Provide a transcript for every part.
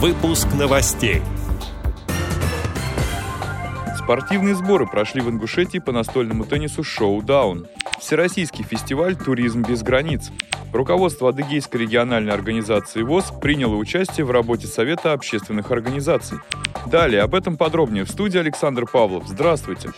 Выпуск новостей. Спортивные сборы прошли в Ингушетии по настольному теннису «Шоу-даун». Всероссийский фестиваль «Туризм без границ». Руководство Адыгейской региональной организации ВОЗ приняло участие в работе Совета общественных организаций. Далее об этом подробнее в студии Александр Павлов. Здравствуйте.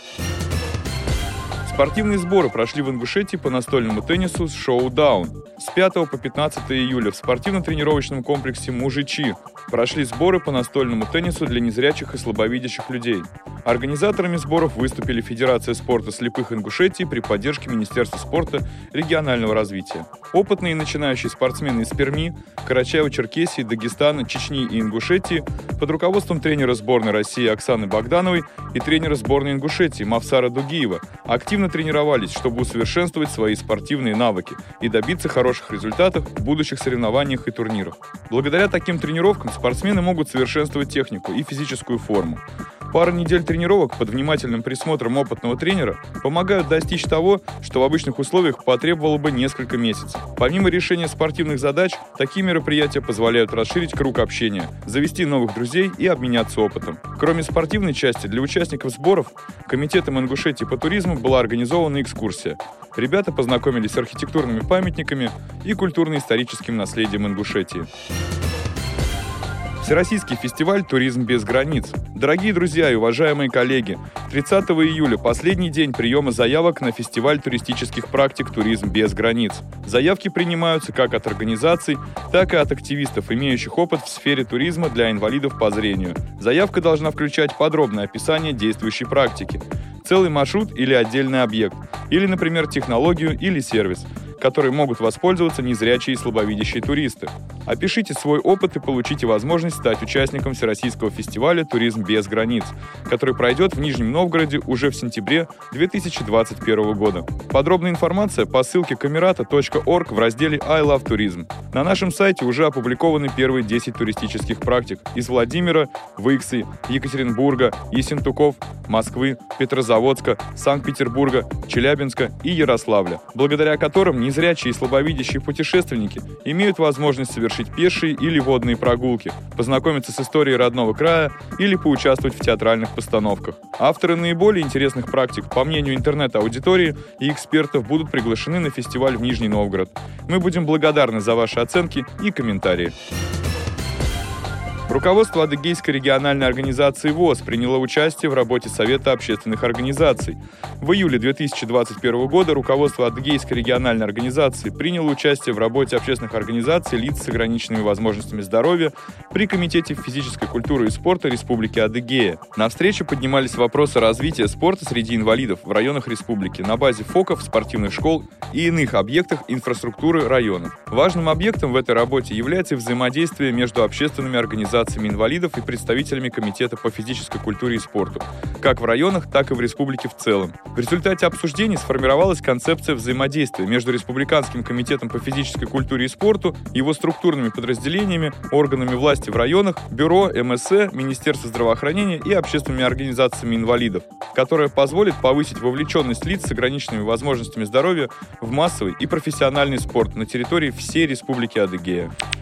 Спортивные сборы прошли в Ингушетии по настольному теннису шоу-даун. С 5 по 15 июля в спортивно-тренировочном комплексе «Мужичи» прошли сборы по настольному теннису для незрячих и слабовидящих людей. Организаторами сборов выступили Федерация спорта слепых Ингушетии при поддержке Министерства спорта регионального развития. Опытные и начинающие спортсмены из Перми, Карачаева-Черкесии, Дагестана, Чечни и Ингушетии под руководством тренера сборной России Оксаны Богдановой и тренера сборной Ингушетии Мавсара Дугиева активно тренировались, чтобы усовершенствовать свои спортивные навыки и добиться хороших результатов в будущих соревнованиях и турнирах. Благодаря таким тренировкам спортсмены могут совершенствовать технику и физическую форму. Пара недель тренировок под внимательным присмотром опытного тренера помогают достичь того, что в обычных условиях потребовало бы несколько месяцев. Помимо решения спортивных задач, такие мероприятия позволяют расширить круг общения, завести новых друзей и обменяться опытом. Кроме спортивной части, для участников сборов Комитетом Ингушетии по туризму была организована экскурсия. Ребята познакомились с архитектурными памятниками и культурно-историческим наследием Ингушетии. Всероссийский фестиваль «Туризм без границ». Дорогие друзья и уважаемые коллеги, 30 июля – последний день приема заявок на фестиваль туристических практик «Туризм без границ». Заявки принимаются как от организаций, так и от активистов, имеющих опыт в сфере туризма для инвалидов по зрению. Заявка должна включать подробное описание действующей практики, целый маршрут или отдельный объект, или, например, технологию или сервис – которой могут воспользоваться незрячие и слабовидящие туристы. Опишите свой опыт и получите возможность стать участником Всероссийского фестиваля «Туризм без границ», который пройдет в Нижнем Новгороде уже в сентябре 2021 года. Подробная информация по ссылке камерата.орг в разделе «I love tourism». На нашем сайте уже опубликованы первые 10 туристических практик из Владимира, Выксы, Екатеринбурга, Ессентуков, Москвы, Петрозаводска, Санкт-Петербурга, Челябинска и Ярославля, благодаря которым не Незрячие и слабовидящие путешественники имеют возможность совершить пешие или водные прогулки, познакомиться с историей родного края или поучаствовать в театральных постановках. Авторы наиболее интересных практик, по мнению интернет-аудитории и экспертов, будут приглашены на фестиваль в Нижний Новгород. Мы будем благодарны за ваши оценки и комментарии. Руководство Адыгейской региональной организации ВОЗ приняло участие в работе Совета общественных организаций. В июле 2021 года руководство Адыгейской региональной организации приняло участие в работе общественных организаций лиц с ограниченными возможностями здоровья при Комитете физической культуры и спорта Республики Адыгея. На встрече поднимались вопросы развития спорта среди инвалидов в районах республики на базе ФОКов, спортивных школ и иных объектах инфраструктуры районов. Важным объектом в этой работе является взаимодействие между общественными организациями организациями инвалидов и представителями Комитета по физической культуре и спорту, как в районах, так и в республике в целом. В результате обсуждений сформировалась концепция взаимодействия между Республиканским комитетом по физической культуре и спорту, его структурными подразделениями, органами власти в районах, бюро, МСЭ, Министерство здравоохранения и общественными организациями инвалидов, которая позволит повысить вовлеченность лиц с ограниченными возможностями здоровья в массовый и профессиональный спорт на территории всей Республики Адыгея.